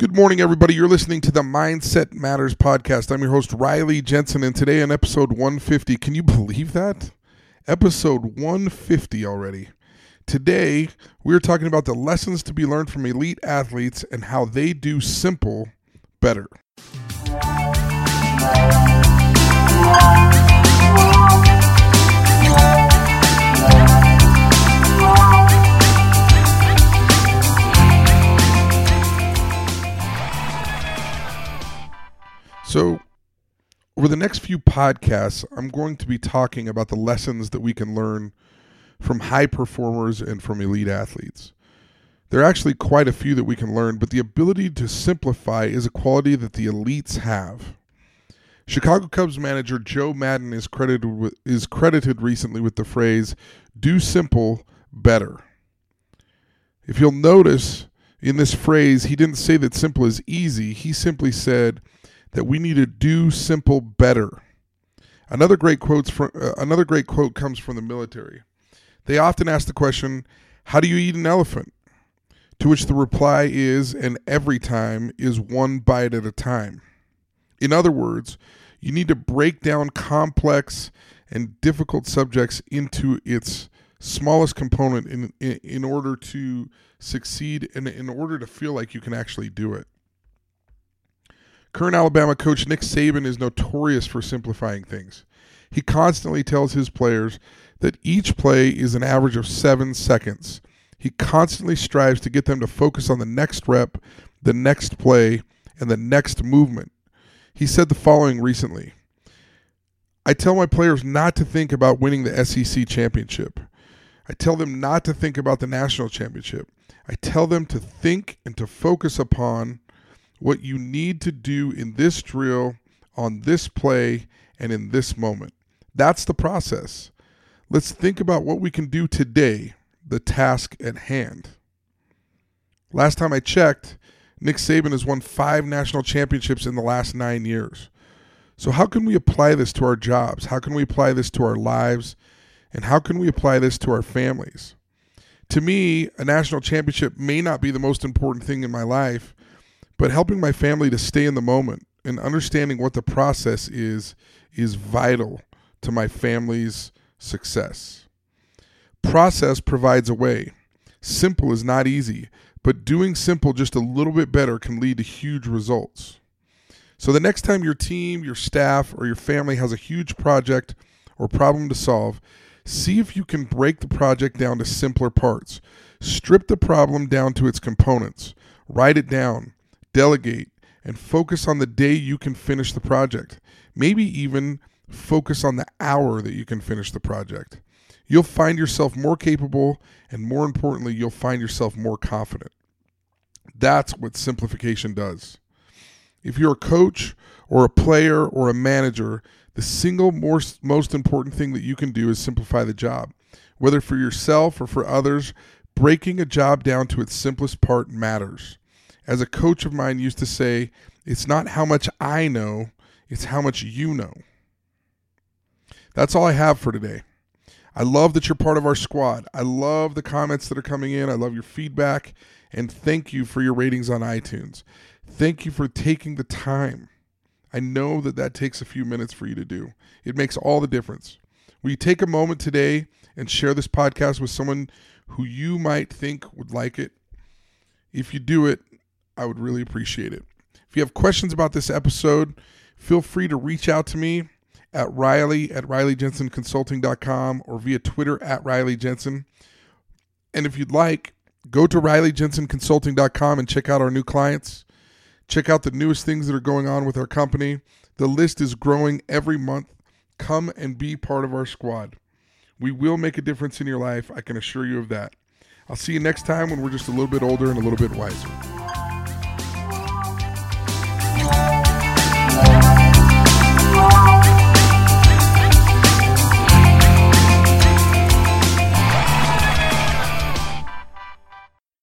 Good morning, everybody. You're listening to the Mindset Matters podcast. I'm your host, Riley Jensen, and today on episode 150, can you believe that? Episode 150 already. Today, we're talking about the lessons to be learned from elite athletes and how they do simple better. So, over the next few podcasts, I'm going to be talking about the lessons that we can learn from high performers and from elite athletes. There are actually quite a few that we can learn, but the ability to simplify is a quality that the elites have. Chicago Cubs manager Joe Maddon is credited with, is credited recently with the phrase "do simple better." If you'll notice in this phrase, he didn't say that simple is easy. He simply said that we need to do simple better. Another great quotes from uh, another great quote comes from the military. They often ask the question, "How do you eat an elephant?" To which the reply is, and every time is one bite at a time. In other words, you need to break down complex and difficult subjects into its smallest component in in, in order to succeed and in order to feel like you can actually do it. Current Alabama coach Nick Saban is notorious for simplifying things. He constantly tells his players that each play is an average of seven seconds. He constantly strives to get them to focus on the next rep, the next play, and the next movement. He said the following recently I tell my players not to think about winning the SEC championship. I tell them not to think about the national championship. I tell them to think and to focus upon what you need to do in this drill, on this play, and in this moment. That's the process. Let's think about what we can do today, the task at hand. Last time I checked, Nick Saban has won five national championships in the last nine years. So, how can we apply this to our jobs? How can we apply this to our lives? And how can we apply this to our families? To me, a national championship may not be the most important thing in my life, but helping my family to stay in the moment and understanding what the process is is vital to my family's success. Process provides a way. Simple is not easy, but doing simple just a little bit better can lead to huge results. So the next time your team, your staff, or your family has a huge project or problem to solve, see if you can break the project down to simpler parts. Strip the problem down to its components. Write it down delegate, and focus on the day you can finish the project. Maybe even focus on the hour that you can finish the project. You'll find yourself more capable, and more importantly, you'll find yourself more confident. That's what simplification does. If you're a coach or a player or a manager, the single most, most important thing that you can do is simplify the job. Whether for yourself or for others, breaking a job down to its simplest part matters as a coach of mine used to say, it's not how much I know, it's how much you know. That's all I have for today. I love that you're part of our squad. I love the comments that are coming in. I love your feedback. And thank you for your ratings on iTunes. Thank you for taking the time. I know that that takes a few minutes for you to do. It makes all the difference. Will you take a moment today and share this podcast with someone who you might think would like it? If you do it, I would really appreciate it. If you have questions about this episode, feel free to reach out to me at Riley at RileyJensenConsulting.com or via Twitter at Riley Jensen. And if you'd like, go to RileyJensenConsulting.com and check out our new clients. Check out the newest things that are going on with our company. The list is growing every month. Come and be part of our squad. We will make a difference in your life. I can assure you of that. I'll see you next time when we're just a little bit older and a little bit wiser.